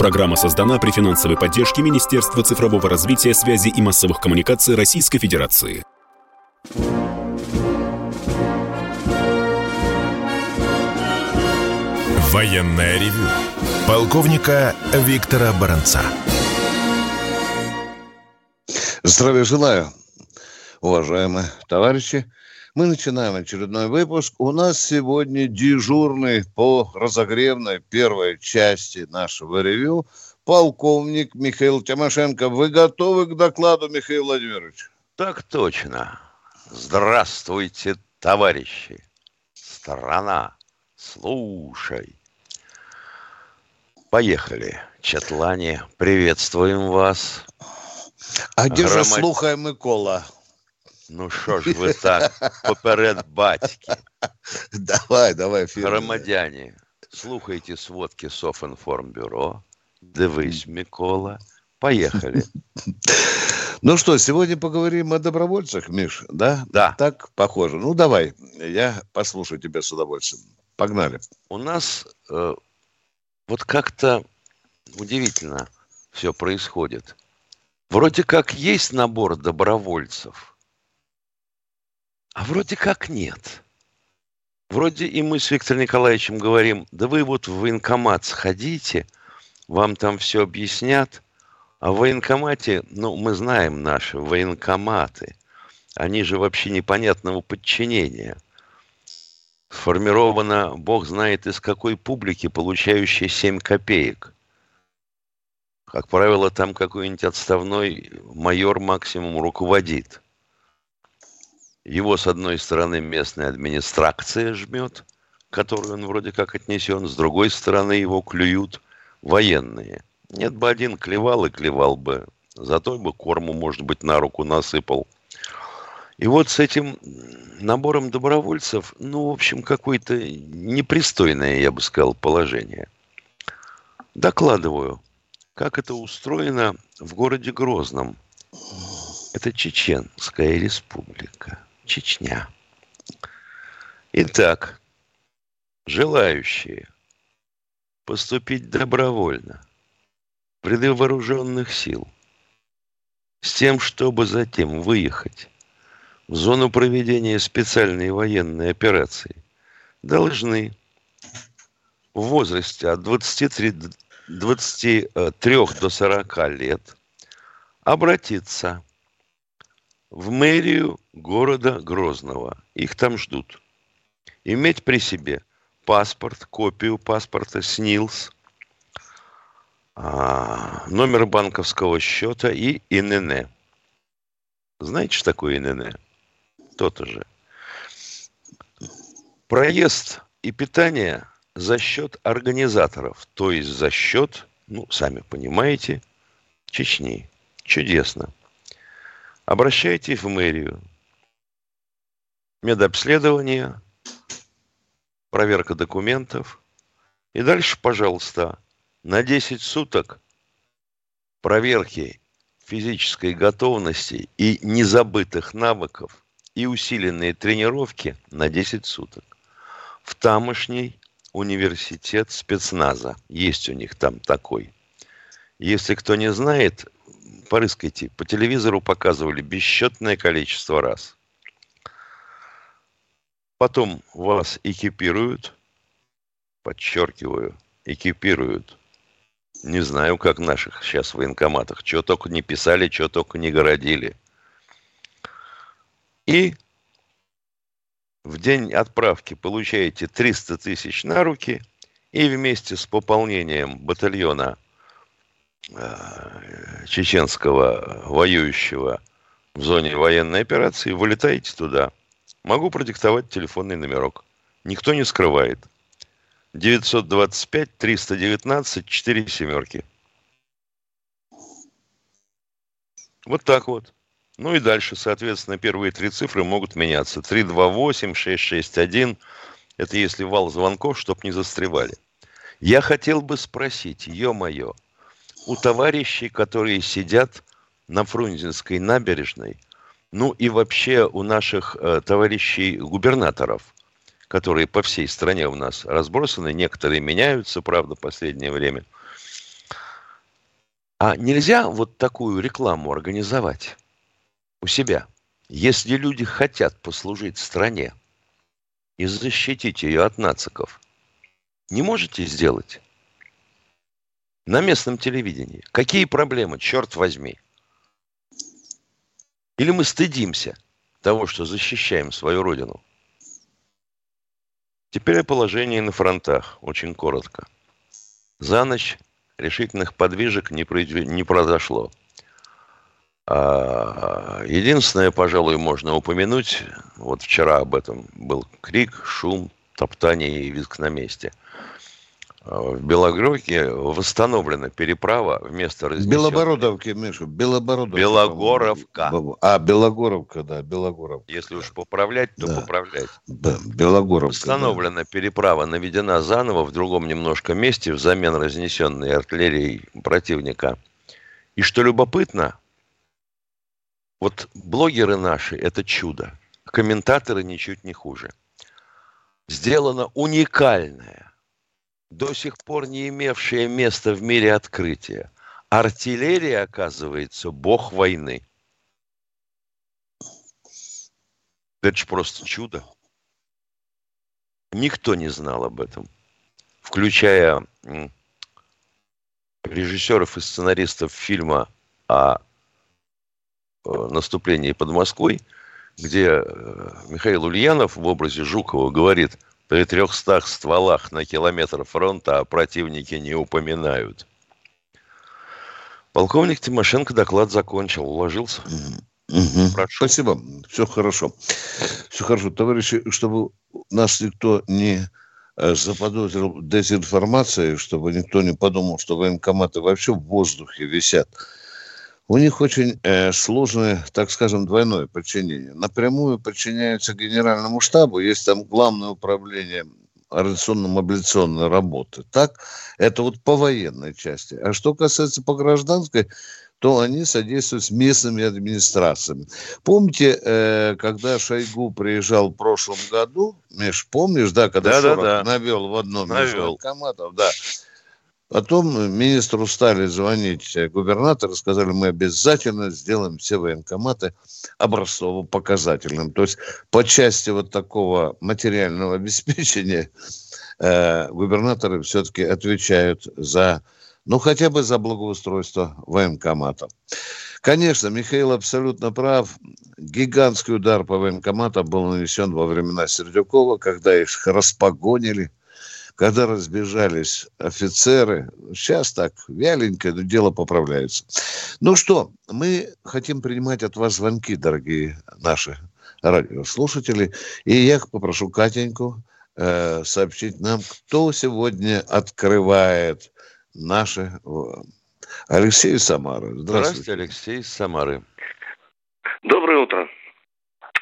Программа создана при финансовой поддержке Министерства цифрового развития, связи и массовых коммуникаций Российской Федерации. Военная ревю. Полковника Виктора Баранца. Здравия желаю, уважаемые товарищи. Мы начинаем очередной выпуск. У нас сегодня дежурный по разогревной первой части нашего ревю полковник Михаил Тимошенко. Вы готовы к докладу, Михаил Владимирович? Так точно. Здравствуйте, товарищи. Страна, слушай. Поехали. Четлане, приветствуем вас. А где Громад... же слухай Микола? Ну що ж ви так, поперед батьки. Давай, давай, фірм. Громадяне, слухайте сводки Софинформбюро. Дивись, Микола. Поехали. Ну что, сегодня поговорим о добровольцах, Миш, да? Да. Так похоже. Ну давай, я послушаю тебя с удовольствием. Погнали. У нас э, вот как-то удивительно все происходит. Вроде как есть набор добровольцев – а вроде как нет. Вроде и мы с Виктором Николаевичем говорим, да вы вот в военкомат сходите, вам там все объяснят. А в военкомате, ну, мы знаем наши военкоматы, они же вообще непонятного подчинения. Сформировано, бог знает из какой публики, получающей 7 копеек. Как правило, там какой-нибудь отставной майор максимум руководит – его, с одной стороны, местная администрация жмет, которую он вроде как отнесен, с другой стороны, его клюют военные. Нет бы один клевал и клевал бы, зато бы корму, может быть, на руку насыпал. И вот с этим набором добровольцев, ну, в общем, какое-то непристойное, я бы сказал, положение. Докладываю, как это устроено в городе Грозном. Это Чеченская республика. Чечня. Итак, желающие поступить добровольно в ряды вооруженных сил с тем, чтобы затем выехать в зону проведения специальной военной операции, должны в возрасте от 23, 23 до 40 лет обратиться в мэрию города Грозного. Их там ждут. Иметь при себе паспорт, копию паспорта, СНИЛС, а, номер банковского счета и ИНН. Знаете, что такое ИНН? То-то же. Проезд и питание за счет организаторов, то есть за счет, ну, сами понимаете, Чечни. Чудесно. Обращайтесь в мэрию. Медобследование, проверка документов. И дальше, пожалуйста, на 10 суток проверки физической готовности и незабытых навыков и усиленные тренировки на 10 суток. В тамошний университет спецназа. Есть у них там такой. Если кто не знает, порыскайте. По телевизору показывали бесчетное количество раз. Потом вас экипируют, подчеркиваю, экипируют. Не знаю, как в наших сейчас военкоматах. Чего только не писали, чего только не городили. И в день отправки получаете 300 тысяч на руки и вместе с пополнением батальона Э, чеченского воюющего в зоне военной операции, вылетаете туда. Могу продиктовать телефонный номерок. Никто не скрывает. 925 319 4 семерки. Вот так вот. Ну и дальше, соответственно, первые три цифры могут меняться. 328, 661. Это если вал звонков, чтоб не застревали. Я хотел бы спросить, ё-моё, у товарищей, которые сидят на Фрунзенской набережной, ну и вообще у наших э, товарищей губернаторов, которые по всей стране у нас разбросаны, некоторые меняются, правда, в последнее время. А нельзя вот такую рекламу организовать у себя, если люди хотят послужить стране и защитить ее от нациков? Не можете сделать? На местном телевидении. Какие проблемы, черт возьми? Или мы стыдимся того, что защищаем свою родину? Теперь о положении на фронтах, очень коротко. За ночь решительных подвижек не, не произошло. А, единственное, пожалуй, можно упомянуть, вот вчера об этом был крик, шум, топтание и визг на месте – в Белогорке восстановлена переправа вместо разнесенной... Белобородовки, Миша, Белобородовка. Белогоровка. А, Белогоровка, да, Белогоровка. Если уж поправлять, то да. поправлять. Да, Белогоровка. Восстановлена да. переправа, наведена заново в другом немножко месте взамен разнесенной артиллерией противника. И что любопытно, вот блогеры наши – это чудо. Комментаторы ничуть не хуже. Сделано уникальное до сих пор не имевшее места в мире открытие. Артиллерия, оказывается, бог войны. Это же просто чудо. Никто не знал об этом, включая режиссеров и сценаристов фильма о наступлении под Москвой, где э, Михаил Ульянов в образе Жукова говорит – при трехстах стволах на километр фронта о противнике не упоминают. Полковник Тимошенко доклад закончил, уложился. Угу. Спасибо, все хорошо. Все хорошо. Товарищи, чтобы нас никто не э, заподозрил дезинформацией, чтобы никто не подумал, что военкоматы вообще в воздухе висят. У них очень э, сложное, так скажем, двойное подчинение. Напрямую подчиняются генеральному штабу, есть там главное управление организационно-мобилизационной работы. Так, это вот по военной части. А что касается по гражданской, то они содействуют с местными администрациями. Помните, э, когда Шойгу приезжал в прошлом году, Миш, помнишь, да, когда да, да, да. навел в одном навел. из военкоматов, да, Потом министру стали звонить губернаторы, сказали, мы обязательно сделаем все военкоматы образцово-показательным. То есть по части вот такого материального обеспечения э, губернаторы все-таки отвечают за, ну хотя бы за благоустройство военкомата. Конечно, Михаил абсолютно прав. Гигантский удар по военкоматам был нанесен во времена Сердюкова, когда их распогонили – когда разбежались офицеры, сейчас так вяленько, но дело поправляется. Ну что, мы хотим принимать от вас звонки, дорогие наши радиослушатели, и я попрошу Катеньку э, сообщить нам, кто сегодня открывает наши... Алексей из Самары. Здравствуйте. Здравствуйте, Алексей Самары. Доброе утро.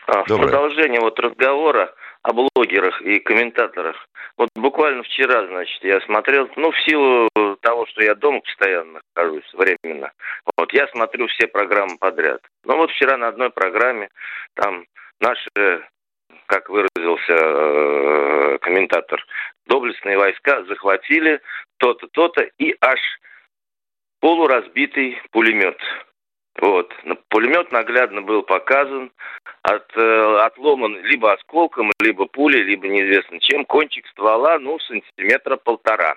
А, Доброе. В продолжение вот разговора о блогерах и комментаторах. Вот буквально вчера, значит, я смотрел, ну, в силу того, что я дома постоянно нахожусь, временно, вот, я смотрю все программы подряд. Ну, вот вчера на одной программе там наши, как выразился э, комментатор, доблестные войска захватили то-то, то-то и аж полуразбитый пулемет. Вот. Пулемет наглядно был показан, от, э, отломан либо осколком, либо пулей, либо неизвестно чем. Кончик ствола, ну, сантиметра полтора.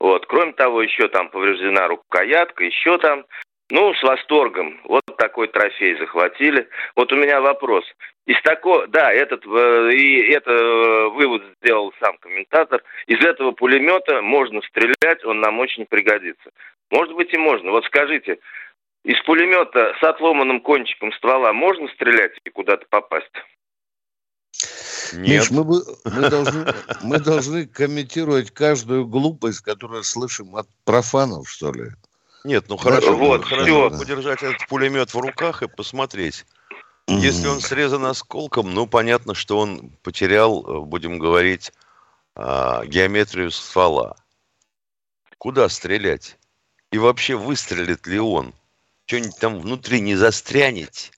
Вот. Кроме того, еще там повреждена рукоятка, еще там. Ну, с восторгом. Вот такой трофей захватили. Вот у меня вопрос. Из такого, да, этот, э, и это э, вывод сделал сам комментатор. Из этого пулемета можно стрелять, он нам очень пригодится. Может быть и можно. Вот скажите, из пулемета с отломанным кончиком ствола можно стрелять и куда-то попасть? Нет. Миш, мы, мы, должны, мы должны комментировать каждую глупость, которую слышим от профанов, что ли? Нет, ну хорошо, вот, хорошо подержать этот пулемет в руках и посмотреть. Если он срезан осколком, ну понятно, что он потерял, э, будем говорить, а, геометрию ствола. Куда стрелять? И вообще выстрелит ли он? Что-нибудь там внутри не застрянет.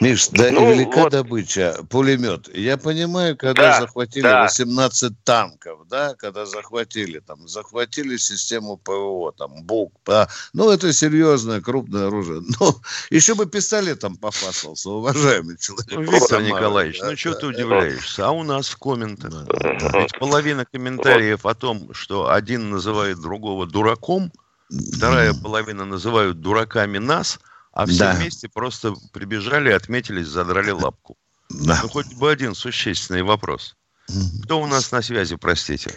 Миш, да ну, велика вот. добыча, пулемет. Я понимаю, когда да, захватили да. 18 танков, да, когда захватили, там, захватили систему ПВО, там, БУК, да, ну, это серьезное, крупное оружие. Ну, еще бы пистолетом попасался, уважаемый человек. Ну, Виктор Николаевич, да, ну, что да, ты удивляешься? А у нас в комментах да, да. ведь половина комментариев о том, что один называет другого дураком, вторая половина называют дураками нас – а все да. вместе просто прибежали, отметились, задрали лапку. Да. Ну, хоть бы один существенный вопрос. Кто у нас на связи, простите?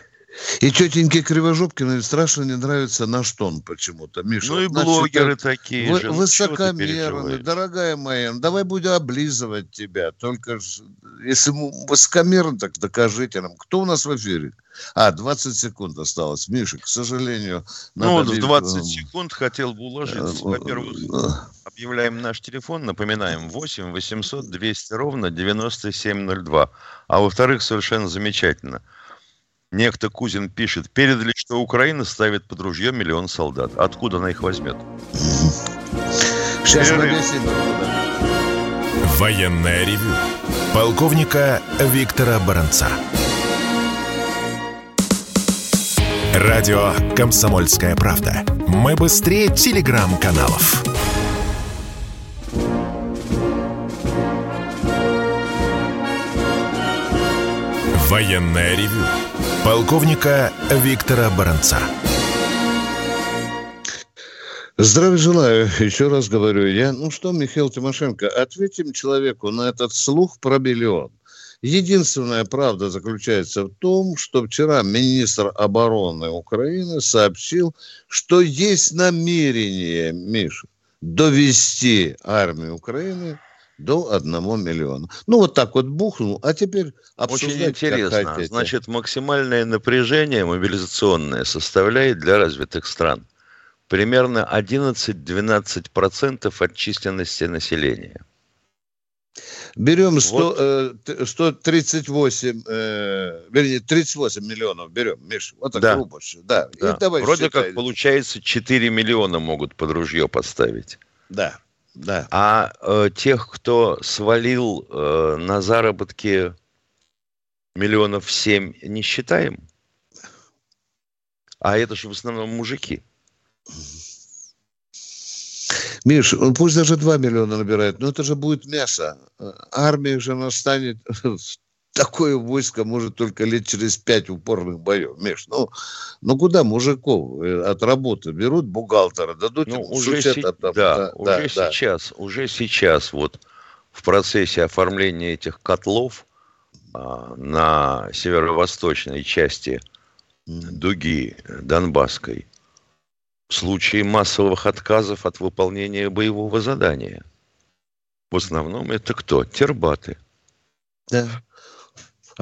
И тетеньке Кривожопкиной страшно не нравится наш тон почему-то. Миша, ну и значит, блогеры такие вы, же. Ну, высокомерные, дорогая моя, давай будем облизывать тебя. Только если высокомерно, так докажите нам. Кто у нас в эфире? А, 20 секунд осталось. Миша, к сожалению... Ну, вот в 20 секунд хотел бы уложиться. Э, Во-первых, э, объявляем наш телефон, напоминаем, 8 800 200 ровно 9702. А во-вторых, совершенно замечательно – Некто Кузин пишет, передали, что Украина ставит под ружье миллион солдат. Откуда она их возьмет? Сейчас Военная ревю. Полковника Виктора Баранца. Радио «Комсомольская правда». Мы быстрее телеграм-каналов. Военная ревю Полковника Виктора Баранца. Здравия желаю. Еще раз говорю я. Ну что, Михаил Тимошенко, ответим человеку на этот слух про миллион. Единственная правда заключается в том, что вчера министр обороны Украины сообщил, что есть намерение, Миша, довести армию Украины до 1 миллиона. Ну, вот так вот бухнул, а теперь Очень интересно. Значит, максимальное напряжение мобилизационное составляет для развитых стран примерно 11-12% от численности населения. Берем 100, вот. э, 138, э, вернее, 38 миллионов берем, Миш, вот так да. грубо. Да. да. И давай Вроде считай. как получается 4 миллиона могут под ружье поставить. Да. Да. А э, тех, кто свалил э, на заработки миллионов семь, не считаем? А это же в основном мужики. Миш, он пусть даже 2 миллиона набирает, но это же будет мясо. Армия же настанет такое войско может только лет через пять упорных боев. Миш, ну, ну куда мужиков э, от работы берут бухгалтера, дадут ну, ему уже си- от, да, да, уже да, сейчас, да. уже сейчас вот в процессе оформления этих котлов а, на северо-восточной части дуги Донбасской в случае массовых отказов от выполнения боевого задания. В основном это кто? Тербаты. Да.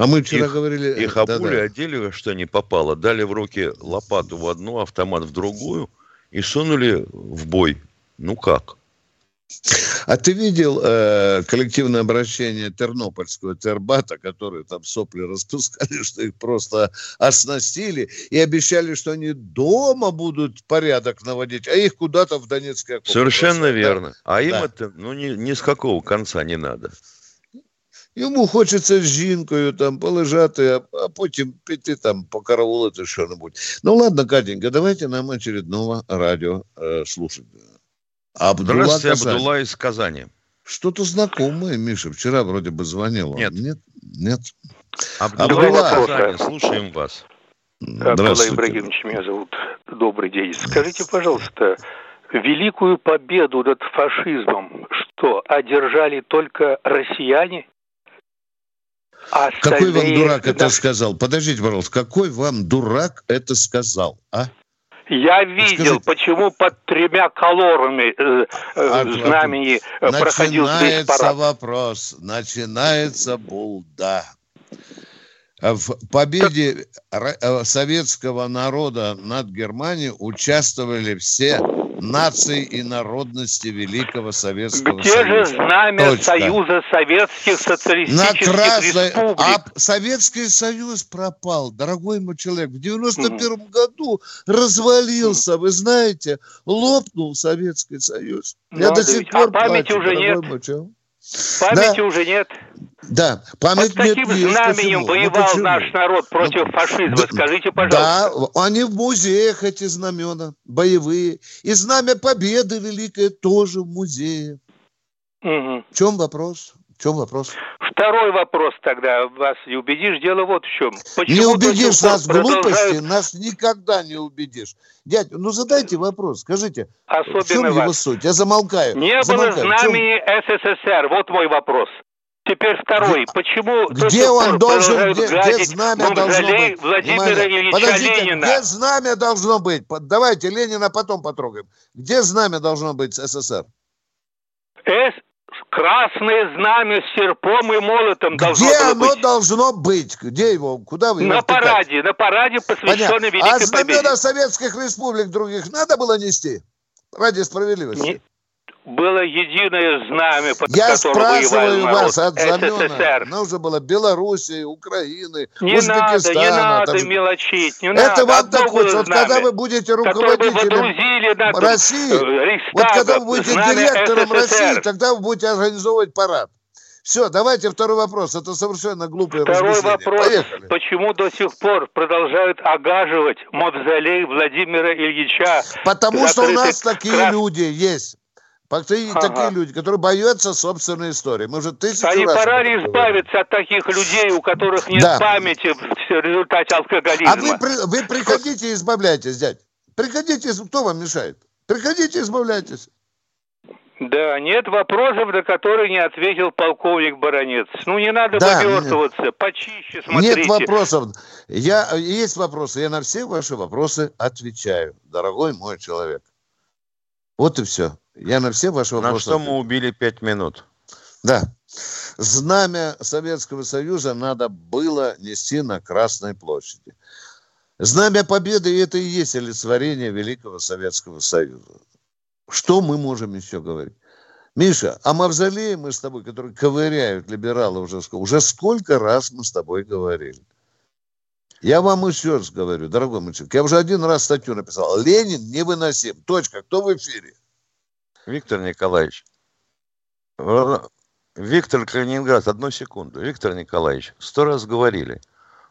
А мы вчера их, говорили... Их обули, да, одели, что не попало, дали в руки лопату в одну, автомат в другую и сунули в бой. Ну как? А ты видел э, коллективное обращение Тернопольского Тербата, которые там сопли распускали, что их просто оснастили и обещали, что они дома будут порядок наводить, а их куда-то в Донецкой Совершенно верно. Да? А им да. это ну, ни, ни с какого конца не надо. Йому хочеться з жінкою там полежати, а, а потім піти там покараулити що-нибудь. Ну ладно, Катенька, давайте нам очередного радио э, слушать. Абдулла Здравствуйте, Казань. Абдулла из Казани. Что-то знакомое, Миша, вчера вроде бы звонил. Нет. Нет? Нет. Абдулла, Абдулла Казани, слушаем вас. Абдулла Ибрагимович меня зовут. Добрый день. Скажите, пожалуйста, великую победу над фашизмом что, одержали только россияне? а какой вам дурак это сказал? Подождите, пожалуйста, какой вам дурак это сказал, а? Я видел, Скажите, почему под тремя колорами э, э, а, знамени а, проходил парад. вопрос, начинается булда. В победе э, советского народа над Германией участвовали все наций и народности Великого Советского Где Союза. же знамя Точка. Союза Советских На Социалистических Красной... Республик? А Советский Союз пропал, дорогой мой человек. В 91 году развалился, вы знаете, лопнул Советский Союз. Я Надо до сих пор А памяти плачу, уже нет. Памяти Да. уже нет. Да, память Под каким нет, знаменем Почему? Ну, воевал почему? наш народ против Ну, фашизма? да- Скажите, пожалуйста. Да, они в музеях, эти знамена, боевые. И знамя Победы Великое тоже в музее. Мгм. В чем вопрос? В чем вопрос? Второй вопрос тогда. Вас не убедишь? Дело вот в чем. Почему не убедишь нас в глупости, продолжают, нас никогда не убедишь. Дядь, ну задайте вопрос, скажите, в чем Особенно его вас. суть? Я замолкаю. Не было замолкаю. Чем- знамени СССР. Вот мой вопрос. Теперь второй. Почему до Где сих он должен, где, где знамя должно быть? Владимира Внимание. Ильича Подождите, Ленина? где знамя должно быть? Давайте Ленина потом потрогаем. Где знамя должно быть СССР? С красное знамя с серпом и молотом должно Где было оно быть. должно быть? Где его? Куда вы его На втыкаете? параде, на параде, посвященной Понятно. Великой А Победе. знамена советских республик других надо было нести? Ради справедливости. Не- Было единое знамя, под Я которым воевал спрашиваю народ вас от знамена. СССР. Нужно было Белоруссии, Украины, Не надо, Узбекистана. не надо там мелочить, не Это надо. вам Одно так хочется. Вот когда вы будете руководителем России, э, вот когда вы будете директором СССР. России, тогда вы будете организовывать парад. Все, давайте второй вопрос. Это совершенно глупое Второй вопрос. Поехали. Почему до сих пор продолжают огаживать мавзолей Владимира Ильича? Потому что у нас такие крас- люди есть. Такие, Ага. такие люди, которые боятся собственной истории. Мы уже тысячу А не раз пора ли избавиться от таких людей, у которых нет Да. памяти в результате алкоголизма? А вы, вы приходите и избавляйтесь, дядь. Приходите, кто вам мешает? Приходите, избавляйтесь. Да, нет вопросов, на которые не ответил полковник Баранец. Ну, не надо Да, повертываться, почище смотрите. Нет вопросов. Я, есть вопросы. Я на все ваши вопросы отвечаю, дорогой мой человек. Вот и все. Я на все ваши На вопросы что отвечаю. мы убили пять минут? Да. Знамя Советского Союза надо было нести на Красной площади. Знамя Победы – это и есть олицетворение Великого Советского Союза. Что мы можем еще говорить? Миша, а мавзолей мы с тобой, которые ковыряют либералы уже, ск- уже сколько раз мы с тобой говорили. Я вам еще раз говорю, дорогой человек, я уже один раз статью написал. Ленин невыносим. Точка. Кто в эфире? Виктор Николаевич. Виктор Калининград, одну секунду. Виктор Николаевич, сто раз говорили.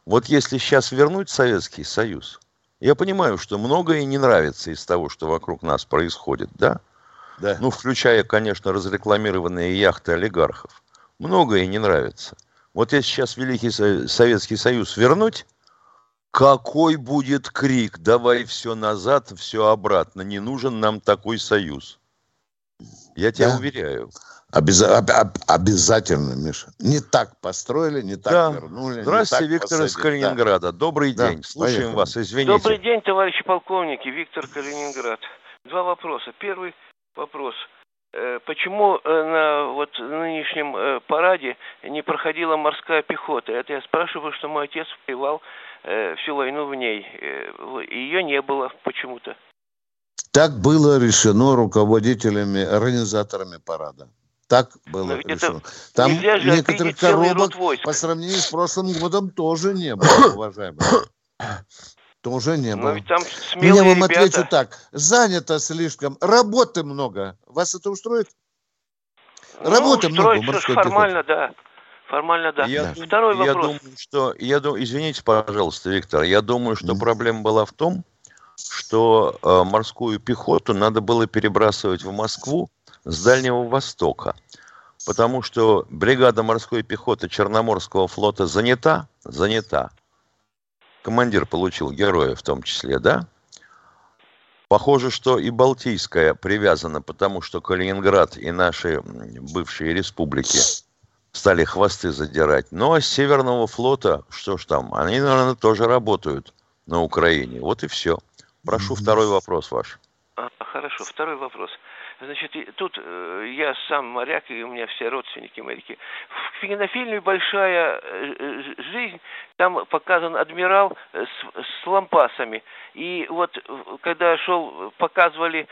Вот если сейчас вернуть Советский Союз, я понимаю, что многое не нравится из того, что вокруг нас происходит, да? Да. Ну, включая, конечно, разрекламированные яхты олигархов. Многое не нравится. Вот если сейчас Великий Со- Советский Союз вернуть, какой будет крик? Давай все назад, все обратно. Не нужен нам такой союз. Я тебя Да. уверяю. Обяза- об- об- обязательно, Миша. Не так построили, не так Да. вернули. Здравствуйте, так Виктор из посадили. Да. Калининграда. Добрый Да, день. Слушаем поехали. вас. Извините. Добрый день, товарищи полковники. Виктор Калининград. Два вопроса. Первый вопрос. Э, Почему э, на вот нынешнем э, параде не проходила морская пехота? Это я спрашиваю, что мой отец воевал всю войну в ней. Ее не было почему-то. Так было решено руководителями, организаторами парада. Так было Но решено. Там некоторых коробок по сравнению с прошлым годом тоже не было, уважаемые. Тоже не Но было. ведь там смелые я вам ребята. отвечу так. Занято слишком. Работы много. Вас это устроит? Ну, Работы много формально, да. Формально, да. Я, Да. Второй я вопрос. думаю, что я думаю, извините, пожалуйста, Виктор, я думаю, что проблема была в том, что э, морскую пехоту надо было перебрасывать в Москву с Дальнего Востока, потому что бригада морской пехоты Черноморского флота занята, занята. Командир получил героя в том числе, да? Похоже, что и Балтийская привязана, потому что Калининград и наши бывшие республики стали хвосты задирать. Ну, а с Северного флота, что ж там, они, наверное, тоже работают на Украине. Вот и все. Прошу второй вопрос ваш. А, хорошо, второй вопрос. Значит, тут э, я сам моряк, и у меня все родственники моряки. В кинофильме «Большая э, жизнь» там показан адмирал с, с лампасами. И вот когда шел, показывали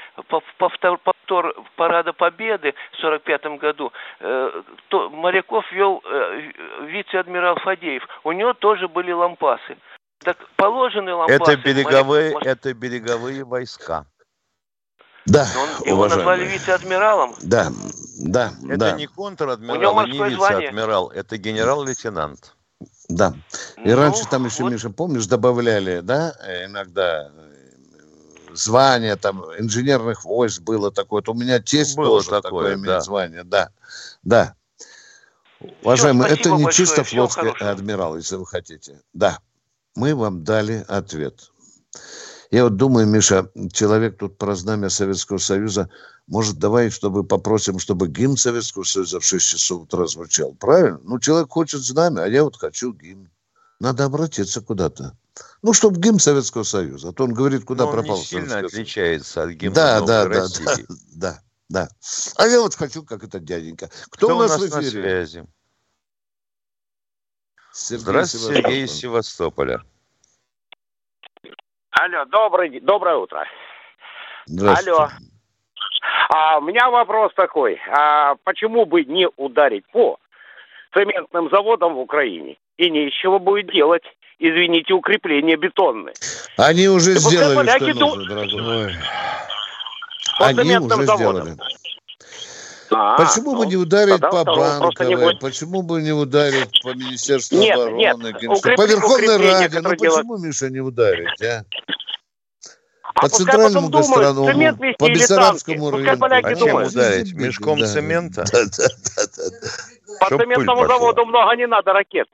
повтор, повтор парада Победы в 45 году, э, то моряков вел вице-адмирал Фадеев. У него тоже были лампасы. Так положены лампасы. Это береговые, моряков, это береговые войска. Да, он, Его назвали вице-адмиралом? Да, да, Это да. не контр-адмирал, не вице-адмирал, это генерал-лейтенант. Да. И ну, раньше там еще, вот... Миша, помнишь, добавляли, да, иногда э, звание там инженерных войск было такое. Вот у меня тесть было тоже такое, такое имеет да. звание. Да, да. Уважаемые, это не чисто флотский адмирал, если вы хотите. Да, мы вам дали ответ. Я вот думаю, Миша, человек тут про знамя Советского Союза, может, давай, чтобы попросим, чтобы гимн Советского Союза в 6 часов утра звучал. Правильно? Ну, человек хочет знамя, а я вот хочу гимн. Надо обратиться куда-то. Ну, чтобы гимн Советского Союза. А то он говорит, куда Но пропал он не сильно отличается от гимна да, Новой да, России. Да, да, да, да. А я вот хочу, как этот дяденька. Кто, Кто у нас, нас в эфире? на связи? Сергей Здравствуйте, Сергей из Севастополя. Алло, добрый, доброе утро. Здравствуйте. Алло. А у меня вопрос такой. А почему бы не ударить по цементным заводам в Украине? И нечего будет делать, извините, укрепления бетонные. Они уже И сделали, что нужно, дорогой. По Они цементным уже заводам. сделали. А, Почему бы ну, не ударить по банковой? будет. Почему бы не ударить по Министерству Нет, обороны? нет, укреп- По Верховной Раде. Ну которые делают- почему, Миша, не ударить, а? А По пускай центральному гастроному, по Бессарабскому рынку. А чем ударить? Мешком Да. цемента? Да, да, да, да, да. По Чтоб цементному заводу много не надо ракет.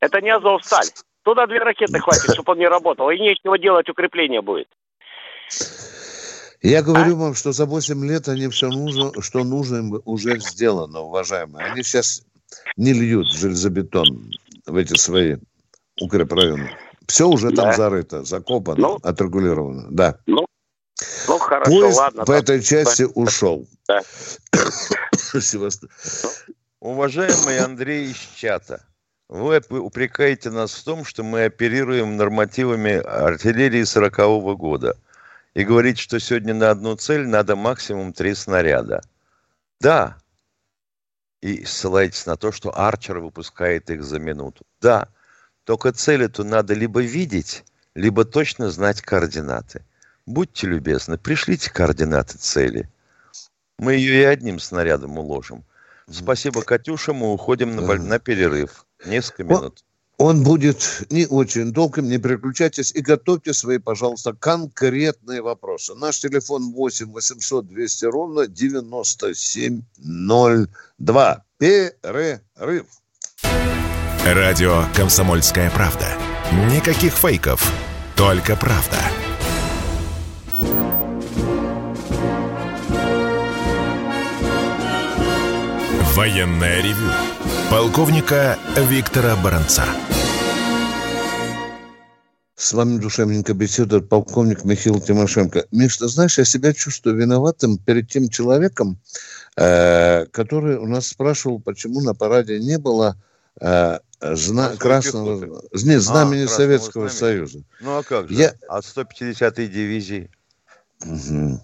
Это не Азовсталь. Туда две ракеты хватит, чтобы он не работал. И нечего делать, укрепление будет. Я А? говорю вам, что за 8 лет они все нужно, что нужно им уже сделано, уважаемые. Они сейчас не льют железобетон в эти свои укрепрайоны. Все уже там Да. зарыто, закопано, Ну. отрегулировано. Да. Ну, ну хорошо, Поезд ладно. по там. этой части ушел. Да. Севастополь. Уважаемый Андрей из чата, вы упрекаете нас в том, что мы оперируем нормативами артиллерии 40 года. И говорите, что сегодня на одну цель надо максимум три снаряда. Да. И ссылаетесь на то, что Арчер выпускает их за минуту. Да. Только цель эту надо либо видеть, либо точно знать координаты. Будьте любезны, пришлите координаты цели. Мы ее и одним снарядом уложим. Спасибо, Катюша, мы уходим на, на перерыв. Несколько минут. Он будет не очень долгим, не переключайтесь и готовьте свои, пожалуйста, конкретные вопросы. Наш телефон 8 800 200 ровно 9702. Перерыв. Радио «Комсомольская правда». Никаких фейков, только правда. Военное ревю. Полковника Виктора Баранца. С вами душевненько беседует полковник Михаил Тимошенко. Миш, ты знаешь, я себя чувствую виноватым перед тем человеком, э, который у нас спрашивал, почему на параде не было э, зна- красного, нет, знамени красного Советского знамени. Союза. Ну а как же? Я- От 150-й дивизии. Мгм.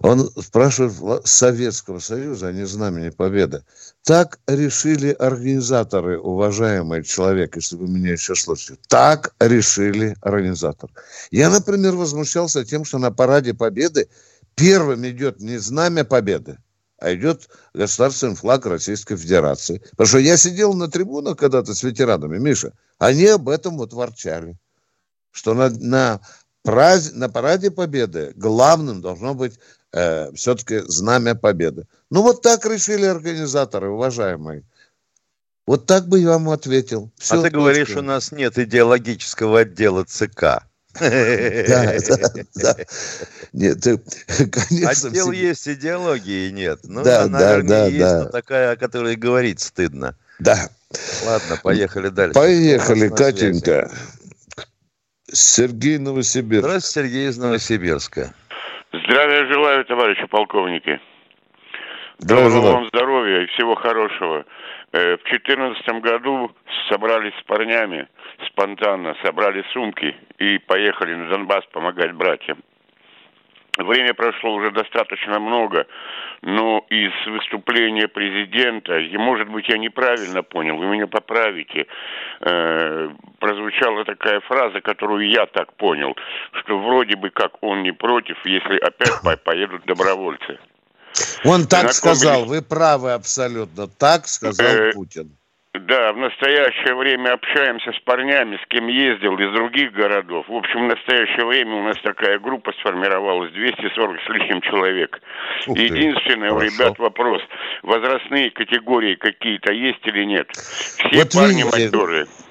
Он спрашивает Советского Союза, а не знамени Победы. Так решили организаторы, уважаемый человек, если вы меня еще слышите. Так решили организаторы. Я, например, возмущался тем, что на параде Победы первым идет не знамя Победы, а идет государственный флаг Российской Федерации. Потому что я сидел на трибунах когда-то с ветеранами, Миша, они об этом вот ворчали. Что на, на, праз- на параде Победы главным должно быть э, все-таки знамя Победы. Ну вот так решили организаторы, уважаемые. Вот так бы я вам ответил. Всё, а ты говоришь, точка. у нас нет идеологического отдела ЦК. Да, да, да. Нет, ты, конечно, Отдел всегда- есть, идеологии нет. Ну, Да, она, да, наверное, да, есть, да. но такая, о которой говорить стыдно. Да. Ладно, поехали дальше. Поехали, на связи? Катенька. Сергей Новосибирск. Здравствуйте, Сергей из Новосибирска. Здравия желаю, товарищи полковники. Доброго вам здоровья и всего хорошего. Э, в 2014 году собрались с парнями спонтанно, собрали сумки и поехали на Донбасс помогать братьям. Время прошло уже достаточно много, но из выступления президента, и, может быть, я неправильно понял, вы меня поправите, э, прозвучала такая фраза, которую я так понял, что вроде бы как он не против, если опять поедут добровольцы. Он так сказал, вы правы абсолютно, так сказал э, Путин. Да, в настоящее время общаемся с парнями, с кем ездил из других городов. В общем, в настоящее время у нас такая группа сформировалась, 240 с лишним человек. Ух Единственное, у ребят вопрос, возрастные категории какие-то есть или нет? Все вот парни видите.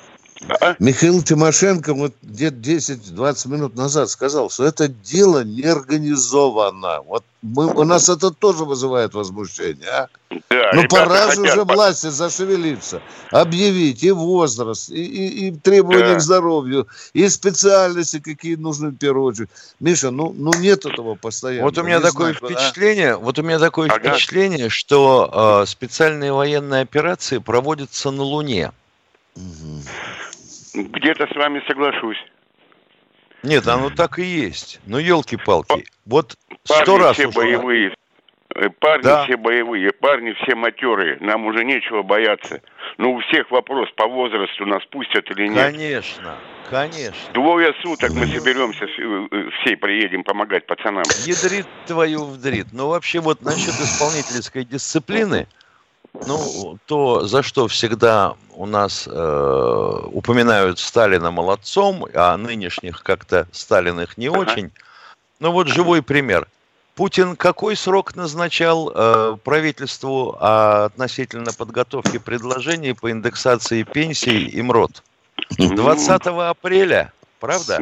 А? Михаил Тимошенко вот где-то 10-20 минут назад сказал, что это дело не организовано. Вот мы, у нас это тоже вызывает возмущение. А? Да, ну пора же уже власти зашевелиться, объявить и возраст, и, и, и требования да. к здоровью, и специальности, какие нужны в первую очередь. Миша, ну, ну нет этого постоянно. Вот у меня такое знаю, впечатление, а? вот у меня такое ага. впечатление, что э, специальные военные операции проводятся на Луне. Угу. Где-то с вами соглашусь. Нет, оно так и есть. Ну, елки-палки. Вот сто раз все боевые. Э, парни да. все боевые, парни все матерые. Нам уже нечего бояться. Ну, у всех вопрос, по возрасту нас пустят или нет. Конечно, конечно. Двое суток мы соберемся, э, э, все приедем помогать пацанам. Ядрит твою вдрит. Ну, вообще, вот насчет исполнительской дисциплины, ну, то, за что всегда у нас э, упоминают Сталина молодцом, а нынешних как-то Сталиных не очень. Ну вот живой пример. Путин какой срок назначал э, правительству а, относительно подготовки предложений по индексации пенсий и МРОД? 20 апреля, правда?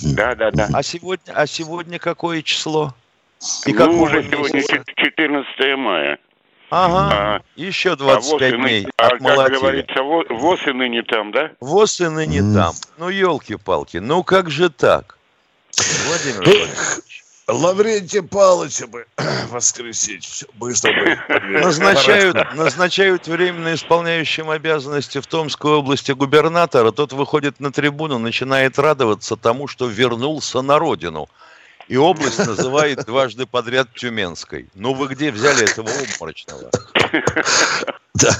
Да, да, да. А сегодня, а сегодня какое число? И ну, уже сегодня 14 мая. Ага, а, еще 25 а дней а, Как говорится, ВОЗ и ныне там, да? ВОЗ и ныне mm. там. Ну, елки-палки, ну как же так? Владимир Владимирович. Лаврентия Павловича бы воскресить. Быстро бы. Назначают, назначают временно исполняющим обязанности в Томской области губернатора. Тот выходит на трибуну, начинает радоваться тому, что вернулся на родину и область называет дважды подряд Тюменской. Ну вы где взяли этого обморочного? Да.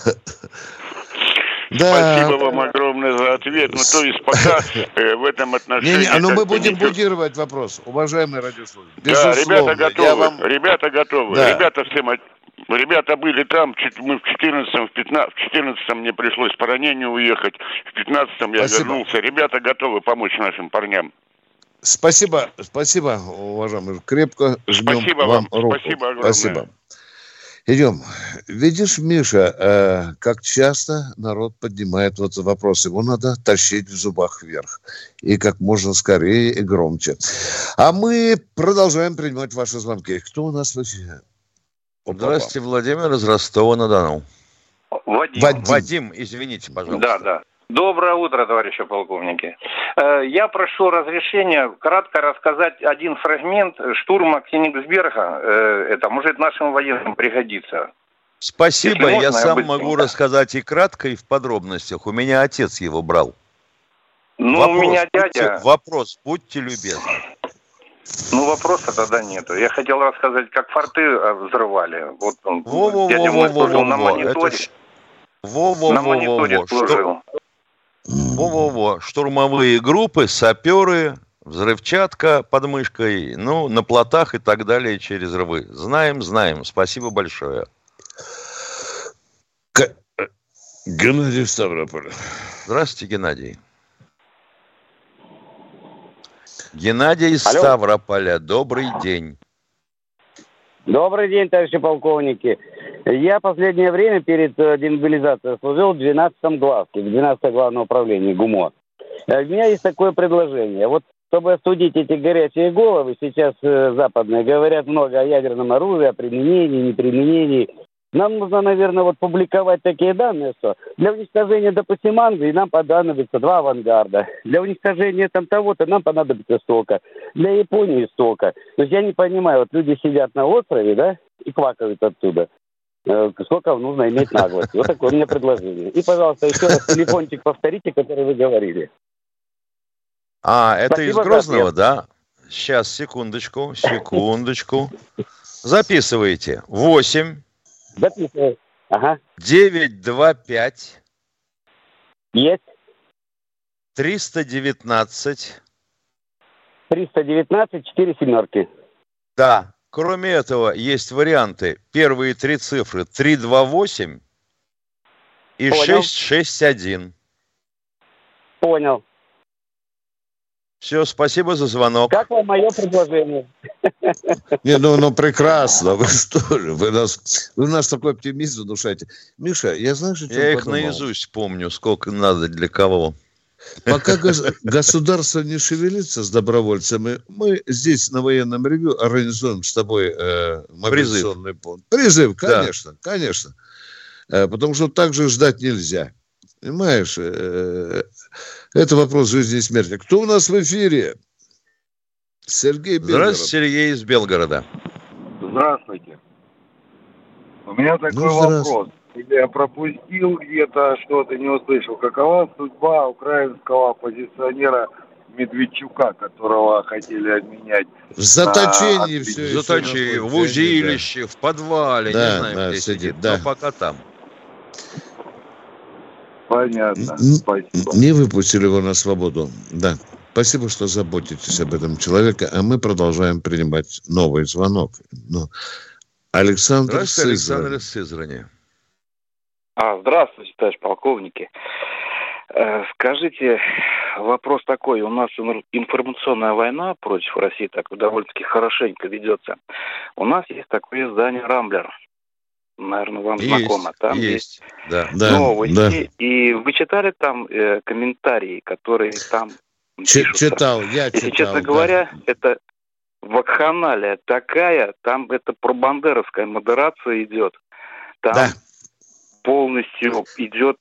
Да. Спасибо вам огромное за ответ. Ну, то есть пока э, в этом отношении... Не, не, ну мы будем ничего... будировать вопрос, уважаемые радиослушатели. Да, ребята готовы, вам... ребята готовы. Да. Ребята все Ребята были там, мы в 14-м, в 15 в 14 мне пришлось по ранению уехать, в 15-м я Спасибо. вернулся. Ребята готовы помочь нашим парням. Спасибо, спасибо, уважаемый. Крепко жмем спасибо вам, вам руку. Спасибо огромное. Спасибо. Идем. Видишь, Миша, э, как часто народ поднимает вот вопрос. Его надо тащить в зубах вверх. И как можно скорее и громче. А мы продолжаем принимать ваши звонки. Кто у нас в эфире? Здравствуйте, Владимир из Ростова-на-Дону. Вадим. Вадим. Вадим, извините, пожалуйста. Да, да. Доброе утро, товарищи полковники. Э, я прошу разрешения кратко рассказать один фрагмент штурма Кенигсберга. Э, это может нашим военным пригодиться. Спасибо, можно, я сам я могу рассказать и кратко, и в подробностях. У меня отец его брал. Ну, вопрос, у меня дядя... Будьте, вопрос, будьте любезны. Ну, вопроса тогда нету. Я хотел рассказать, как форты э, взрывали. Вот он, во -во -во дядя мой служил на мониторе. Во-во-во-во. На мониторе служил. Во-во-во. Штурмовые группы, саперы, взрывчатка под мышкой, ну, на плотах и так далее через рвы. Знаем, знаем. Спасибо большое. К... Геннадий Ставрополь. Здравствуйте, Геннадий. Геннадий из Ставрополя. Добрый день. Добрый день, товарищи полковники. Я последнее время перед э, демобилизацией служил в 12-м главке, в 12-м главном управлении ГУМО. Э, у меня есть такое предложение. Вот чтобы осудить эти горячие головы, сейчас э, западные говорят много о ядерном оружии, о применении, неприменении. Нам нужно, наверное, вот публиковать такие данные, что для уничтожения, допустим, Англии нам понадобится два авангарда. Для уничтожения там того-то нам понадобится столько. Для Японии столько. То есть я не понимаю, вот люди сидят на острове, да, и квакают оттуда. Э, сколько нужно иметь наглости. Вот такое у меня предложение. И, пожалуйста, еще раз телефончик повторите, который вы говорили. А, это Спасибо из Грозного, да? Сейчас, секундочку, секундочку. Записывайте. 8. Записываю. Ага. 925. Есть. 319. 319, 4 семерки. Да. Кроме этого, есть варианты. Первые три цифры 328 и Понял. 661. Понял. Все, спасибо за звонок. Как вам мое предложение? Не, ну, ну прекрасно. Вы что же, вы нас, вы нас такой оптимизм внушаете. Миша, я знаю, что Я их подумал. наизусть помню, сколько надо для кого. Пока государство не шевелится с добровольцами, мы здесь на военном ревю организуем с тобой э, мобилизационный Призыв. пункт. Призыв, конечно, да. конечно. Э, потому что так же ждать нельзя. Понимаешь, э, это вопрос жизни и смерти. Кто у нас в эфире? Сергей Белгород. Здравствуйте, Сергей из Белгорода. Здравствуйте. У меня такой ну, вопрос я пропустил где-то что-то, не услышал. Какова судьба украинского оппозиционера Медведчука, которого хотели обменять. В заточении на... все. В заточении, в узилище, да. в подвале, да, не знаю, да, где сидит, сидит да. но пока там. Понятно, спасибо. Не выпустили его на свободу, да. Спасибо, что заботитесь об этом человеке, а мы продолжаем принимать новый звонок. Но Александр Здравствуйте, Александр из Сызрани. А, здравствуйте, товарищ полковники. Э, скажите, вопрос такой. У нас информационная война против России так довольно-таки хорошенько ведется. У нас есть такое издание «Рамблер». Наверное, вам есть, знакомо. Там есть, есть да, новости. Да. И вы читали там э, комментарии, которые там Ч- Читал, я Если, читал. честно да. говоря, это вакханалия такая, там это пробандеровская модерация идет. Там да полностью идет,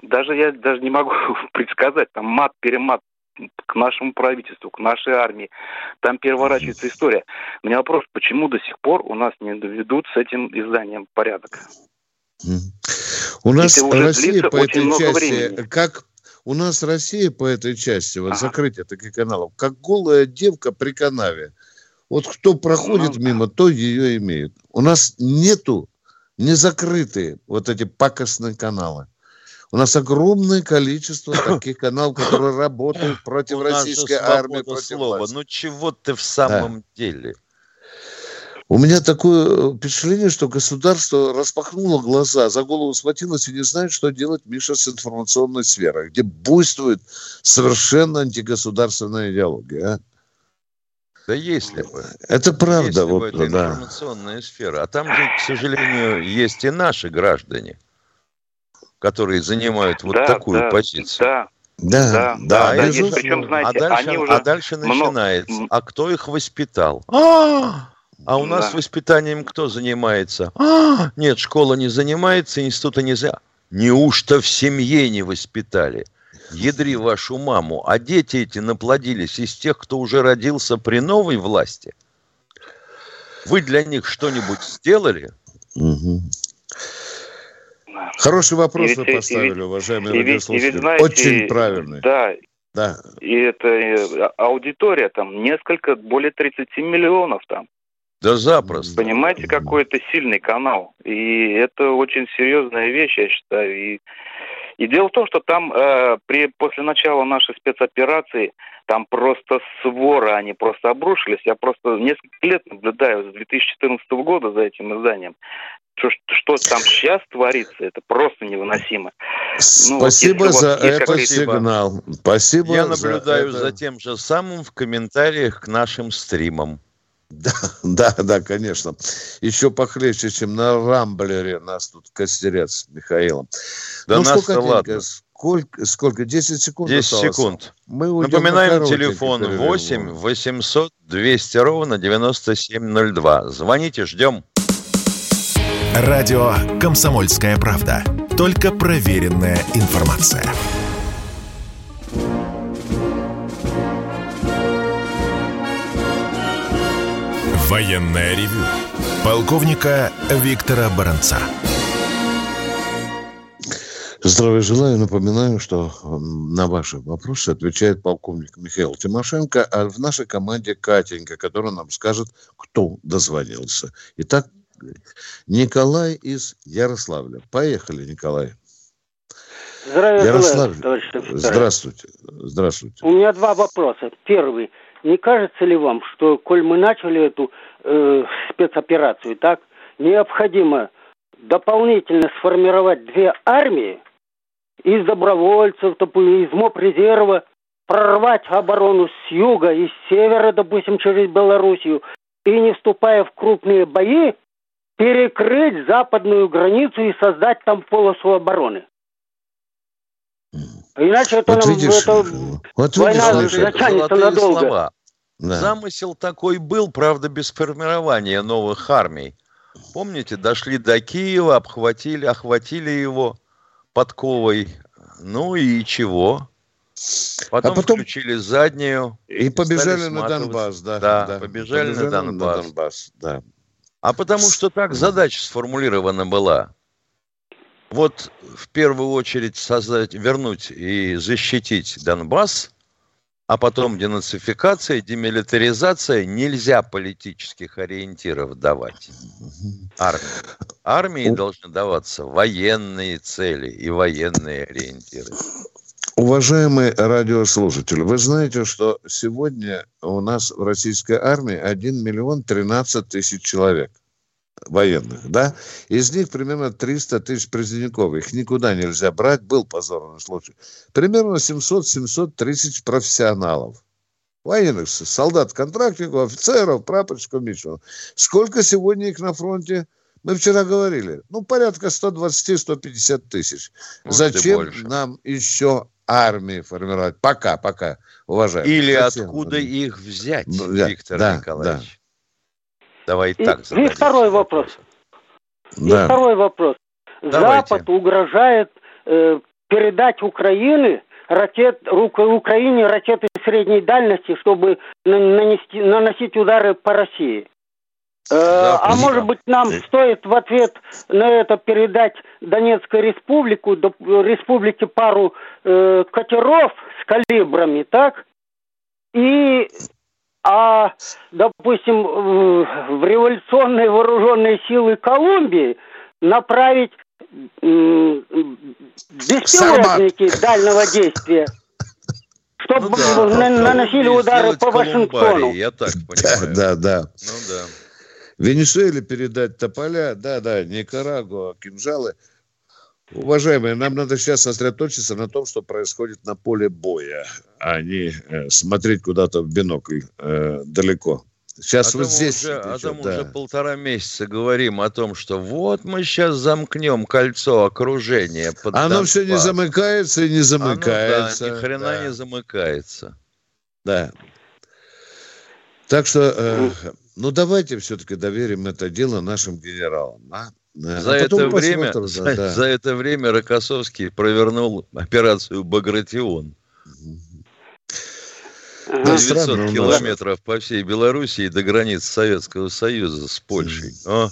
даже я даже не могу предсказать, там мат-перемат к нашему правительству, к нашей армии. Там переворачивается история. У меня вопрос, почему до сих пор у нас не доведут с этим изданием порядок? У нас Россия по этой части, времени. как у нас Россия по этой части, вот ага. закрытие таких каналов, как голая девка при канаве. Вот кто проходит ну, мимо, то ее имеет. У нас нету не закрыты вот эти пакостные каналы. У нас огромное количество таких каналов, которые работают против российской армии, против слова. Власти. Ну чего ты в самом да. деле? У меня такое впечатление, что государство распахнуло глаза, за голову схватилось и не знает, что делать, Миша, с информационной сферой, где буйствует совершенно антигосударственная идеология. А? Да если бы. Это правда. Если вот, бы это да. информационная сфера. А там же, к сожалению, есть и наши граждане, которые занимают вот да, такую да, позицию. Да, да, да, да. да, да причем, знаете, а дальше, они уже а дальше начинается. Много... А кто их воспитал? А, а у нас да. воспитанием кто занимается? А, нет, школа не занимается, института не за. Неужто в семье не воспитали? Ядри вашу маму. А дети эти наплодились из тех, кто уже родился при новой власти. Вы для них что-нибудь сделали? Угу. Хороший вопрос и вы поставили, и уважаемые радиослушатели. Знаете, Очень правильный. Да. Да. И это аудитория там несколько, более 30 миллионов там. Да запросто. Понимаете, какой это сильный канал. И это очень серьезная вещь, я считаю. И и дело в том, что там э, при, после начала нашей спецоперации там просто свора, они просто обрушились. Я просто несколько лет наблюдаю с 2014 года за этим изданием. Что, что там сейчас творится, это просто невыносимо. Ну, Спасибо вот, за этот сигнал. Спасибо. Я наблюдаю за, это... за тем же самым в комментариях к нашим стримам. Да, да, да, конечно. Еще похлеще, чем на Рамблере нас тут костерят с Михаилом. Да ну, сколько ладно. Сколько, сколько? 10 секунд 10 осталось. секунд. Мы Напоминаем, телефон 8 800 200 ровно 9702. Звоните, ждем. Радио «Комсомольская правда». Только проверенная информация. Военная ревю. Полковника Виктора Баранца. Здравия желаю. Напоминаю, что на ваши вопросы отвечает полковник Михаил Тимошенко, а в нашей команде Катенька, которая нам скажет, кто дозвонился. Итак, Николай из Ярославля. Поехали, Николай. Здравия Ярославль. желаю, Здравствуйте. Здравствуйте. У меня два вопроса. Первый. Не кажется ли вам, что, коль мы начали эту э, спецоперацию, так, необходимо дополнительно сформировать две армии из добровольцев, из МОП резерва, прорвать оборону с юга и с севера, допустим, через Белоруссию, и не вступая в крупные бои, перекрыть западную границу и создать там полосу обороны. Иначе это, вот нам, видишь, это вот война видишь, затянется надолго. Слова. Да. Замысел такой был, правда, без формирования новых армий. Помните, дошли до Киева, обхватили, охватили его подковой. Ну и чего? Потом, а потом включили заднюю. И побежали на Донбасс, да. Да, да. Побежали, побежали на Донбасс. На Донбасс да. А потому что так задача сформулирована была. Вот в первую очередь создать, вернуть и защитить Донбасс, а потом денацификация, демилитаризация, нельзя политических ориентиров давать армии. Армии должны даваться военные цели и военные ориентиры. Уважаемые радиослушатели, вы знаете, что сегодня у нас в российской армии 1 миллион 13 тысяч человек военных, да? Из них примерно 300 тысяч призывников. Их никуда нельзя брать, был позорный случай. Примерно 700-700 тысяч профессионалов. Военных, солдат-контрактников, офицеров, прапорщиков, мичманов. Сколько сегодня их на фронте? Мы вчера говорили, ну, порядка 120-150 тысяч. Может Зачем нам еще армии формировать? Пока, пока, уважаемые. Или Зачем? откуда их взять, ну, Виктор да, Николаевич? Да. Давай и, так И второй вопрос. Да. И второй вопрос. Давайте. Запад угрожает э, передать Украины ракет, Украине ракеты средней дальности, чтобы нанести, наносить удары по России. Э, а может быть нам стоит в ответ на это передать Донецкой республику, республике пару э, катеров с калибрами, так? И а, допустим, в революционные вооруженные силы Колумбии направить беспилотники Сармат. дальнего действия, чтобы ну, да, наносили удары по Вашингтону. Я так понимаю. Да, да. Ну да. Венесуэле передать тополя, да, да, Никарагуа, кинжалы – Уважаемые, нам надо сейчас сосредоточиться на том, что происходит на поле боя, а не э, смотреть куда-то в бинокль э, далеко. Сейчас а вот здесь... Уже, а там да. уже полтора месяца говорим о том, что вот мы сейчас замкнем кольцо окружения. Под Оно Донбасс. все не замыкается и не замыкается. Оно, да, ни хрена да. не замыкается. Да. Так что, э, ну давайте все-таки доверим это дело нашим генералам. А? Да. За, а это время, за, да. за это время Рокоссовский провернул операцию «Багратион». 900 километров по всей Белоруссии до границ Советского Союза с Польшей. О.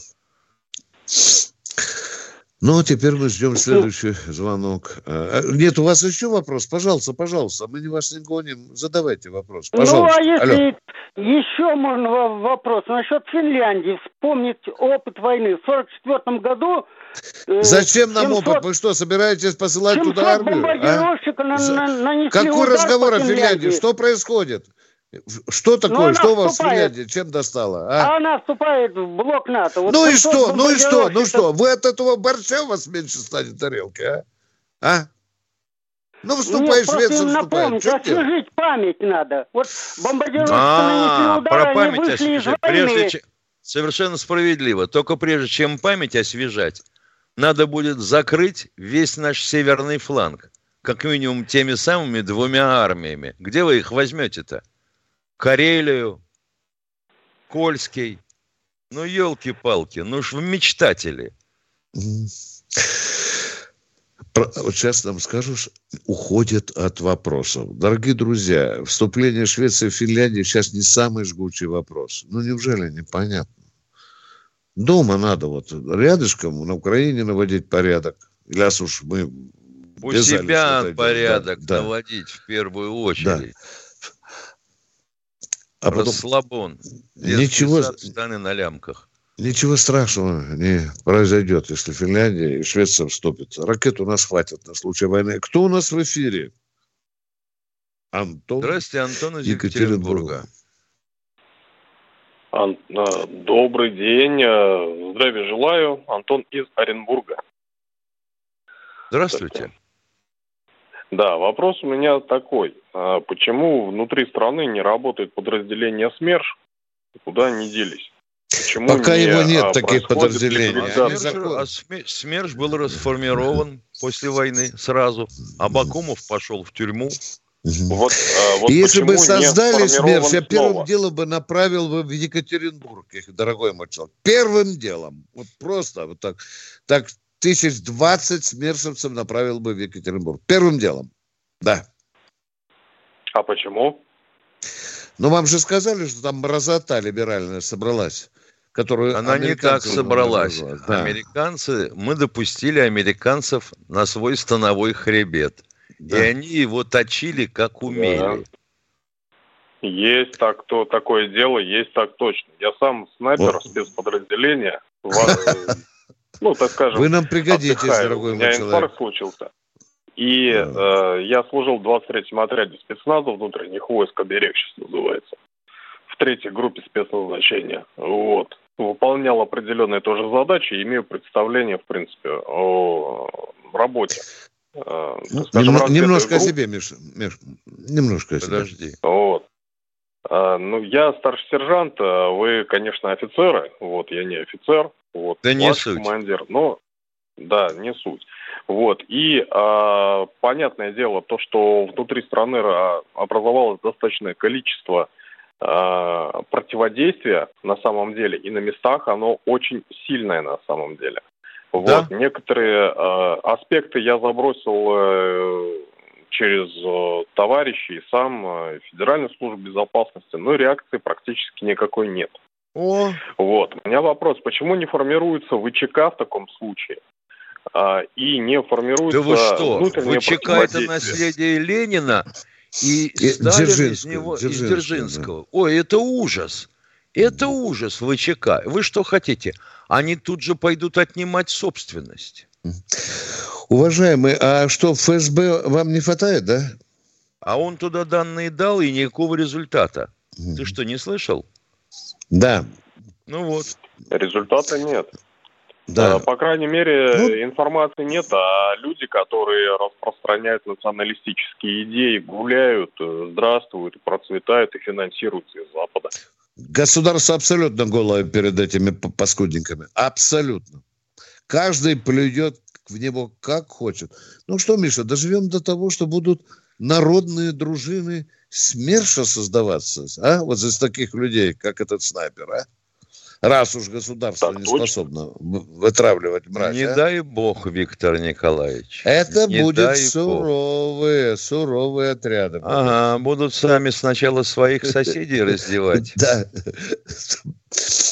Ну, теперь мы ждем следующий звонок. А, а, нет, у вас еще вопрос? Пожалуйста, пожалуйста. Мы вас не гоним. Задавайте вопрос. Пожалуйста. Ну, а если Алло. еще можно вопрос насчет Финляндии. Вспомнить опыт войны. В 1944 году... Э, Зачем нам 700... опыт? Вы что, собираетесь посылать туда армию? А? На, на, Какой разговор о Финляндии? Что происходит? Что такое? Что у вас вступает. Чем достало? А? а она вступает в блок НАТО. Вот ну и что? Ну и что? Ну что? Вы от этого борща у вас меньше станет тарелки, а? А? Ну, вступай, Нет, Швеция напомнить, освежить память надо. Вот бомбардировки а, удары, про память освежить. Прежде чем... Совершенно справедливо. Только прежде чем память освежать, надо будет закрыть весь наш северный фланг. Как минимум теми самыми двумя армиями. Где вы их возьмете-то? Карелию, Кольский. Ну, елки-палки, ну ж вы мечтатели. Вот сейчас нам скажу, уходит от вопросов. Дорогие друзья, вступление Швеции в Финляндию сейчас не самый жгучий вопрос. Ну, неужели непонятно? Дома надо вот рядышком на Украине наводить порядок. Раз уж мы... У себя порядок да, наводить да. в первую очередь. Да. А потом... Расслабон. Ничего... Штаны на лямках. Ничего страшного не произойдет, если Финляндия и Швеция вступят. Ракет у нас хватит на случай войны. Кто у нас в эфире? Антон. Здравствуйте, Антон из Екатеринбурга. Ан- а, добрый день. А, здравия желаю. Антон из Оренбурга. Здравствуйте. Да, вопрос у меня такой. А почему внутри страны не работает подразделение СМЕРШ? Куда они делись? Почему Пока не, его нет, а, таких подразделений. А СМЕРШ, а СМЕРШ был расформирован после войны сразу. Абакумов пошел в тюрьму. Вот, а, вот Если бы создали СМЕРШ, я первым делом бы направил бы в Екатеринбург, дорогой мой человек. Первым делом. Вот просто вот так. Так тысяч двадцать смершевцев направил бы в Екатеринбург. Первым делом. Да. А почему? Ну, вам же сказали, что там мразота либеральная собралась которую Она не так собралась. Да. Американцы, мы допустили американцев на свой становой хребет. Да. И они его точили, как умели. Да. Есть так, то такое дело, есть так точно. Я сам снайпер вот. спецподразделения. Ну, так скажем, Вы нам пригодитесь, отдыхаю. дорогой У меня инфаркт случился. И э, я служил в 23-м отряде спецназа внутренних войск, оберег сейчас называется третьей группе спецназначения. Вот. Выполнял определенные тоже задачи, имею представление, в принципе, о работе. Э, ну, скажем, Нем, немножко групп. о себе, Миша. Миш, немножко о себе. Подожди. Вот. А, ну, я старший сержант, а вы, конечно, офицеры. Вот, я не офицер. Вот, да не суть. командир, но да, не суть. Вот. И а, понятное дело, то, что внутри страны образовалось достаточное количество Э, противодействие на самом деле и на местах оно очень сильное на самом деле. Вот да? некоторые э, аспекты я забросил э, через э, товарищей сам э, Федеральной службы безопасности, но реакции практически никакой нет. О. Вот. У меня вопрос, почему не формируется ВЧК в таком случае? А, и не формируется Да вы что, ВЧК это наследие Ленина и Сталин из него, из Дзержинского. Да. Ой, это ужас. Это ужас ВЧК. Вы что хотите? Они тут же пойдут отнимать собственность. Уважаемый, а что, ФСБ вам не хватает, да? А он туда данные дал, и никакого результата. Mm. Ты что, не слышал? Да. Ну вот. Результата нет. Да. По крайней мере, ну, информации нет, а люди, которые распространяют националистические идеи, гуляют, э, здравствуют, процветают и финансируются из Запада. Государство абсолютно голое перед этими паскудниками. Абсолютно. Каждый плюет в него как хочет. Ну что, Миша, доживем до того, что будут народные дружины СМЕРШа создаваться, а? Вот из таких людей, как этот снайпер, а? раз уж государство так, не точно. способно вытравливать мразь. Не а? дай бог, Виктор Николаевич. Это не будет суровые, бог. суровые отряды. Ага, будут сами сначала своих соседей раздевать. Да.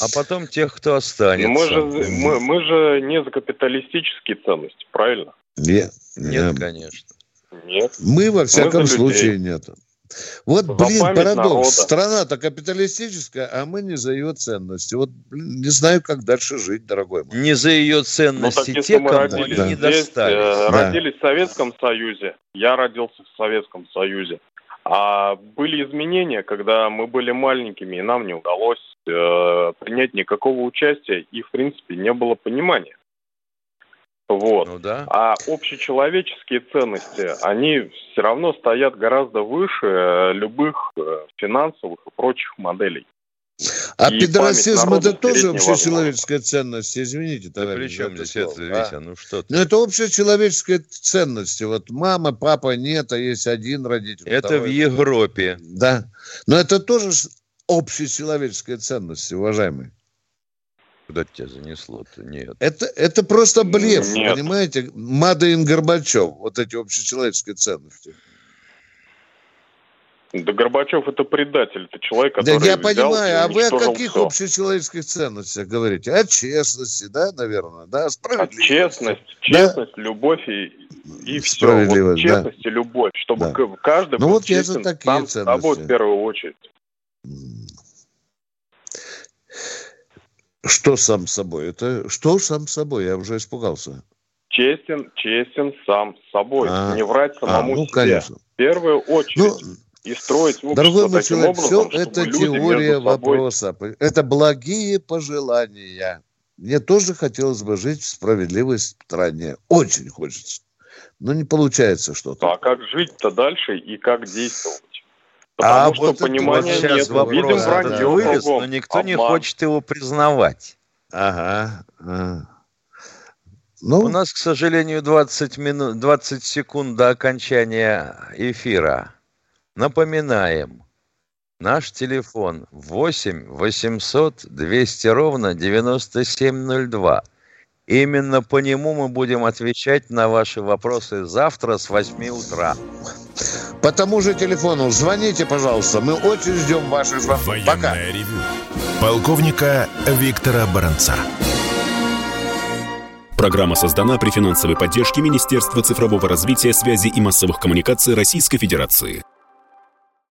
А потом тех, кто останется. Мы же, мы, мы же не за капиталистические ценности, правильно? Нет, нет, конечно. Нет. Мы, во всяком мы случае, нет. Вот, блин, парадокс. Народа. Страна-то капиталистическая, а мы не за ее ценности. Вот блин, не знаю, как дальше жить, дорогой мой. Не за ее ценности ну, те, кому родились, да. не достали. Э, да. Родились в Советском Союзе. Я родился в Советском Союзе. А были изменения, когда мы были маленькими, и нам не удалось э, принять никакого участия, и, в принципе, не было понимания. Вот. Ну, да. А общечеловеческие ценности, они все равно стоят гораздо выше э, любых э, финансовых и прочих моделей. А и педорасизм это тоже общечеловеческая ценность, извините, товарищ. Да при чем здесь это, Витя, а? ну что ты? Ну это общечеловеческая ценность. Вот мама, папа нет, а есть один родитель. Это второй. в Европе. Да. Но это тоже общечеловеческая ценность, уважаемый. Куда тебя занесло-то? Нет. Это, это просто блеф, Нет. понимаете? Мадын Горбачев, вот эти общечеловеческие ценности. Да Горбачев это предатель, это человек, который Да я понимаю, а вы о каких все. общечеловеческих ценностях говорите? О честности, да, наверное, да, справедливости. Честность, честность, да? любовь и, и все. Вот честность да. и любовь, чтобы да. каждый ну, был вот честен сам ценности. собой в первую очередь. Что сам собой? Это что сам собой? Я уже испугался. Честен, честен сам собой. А, Не врать самому а, ну, себе. Конечно. В первую очередь. Ну, и строить общество Дорогой мой человек, образом, все это теория вопроса. Это благие пожелания. Мне тоже хотелось бы жить в справедливой стране. Очень хочется. Но не получается что-то. А как жить-то дальше и как действовать? Потому а что вот понимания вот нет. Вопрос, Видим вранье да, вылез, но никто обман. не хочет его признавать. Ага. ага. Ну, У нас, к сожалению, 20, минут, 20 секунд до окончания эфира. Напоминаем, наш телефон 8 800 200 ровно 9702. Именно по нему мы будем отвечать на ваши вопросы завтра с 8 утра. По тому же телефону звоните, пожалуйста. Мы очень ждем ваших звонков. Военное Пока. ревю. Полковника Виктора Баранца. Программа создана при финансовой поддержке Министерства цифрового развития, связи и массовых коммуникаций Российской Федерации.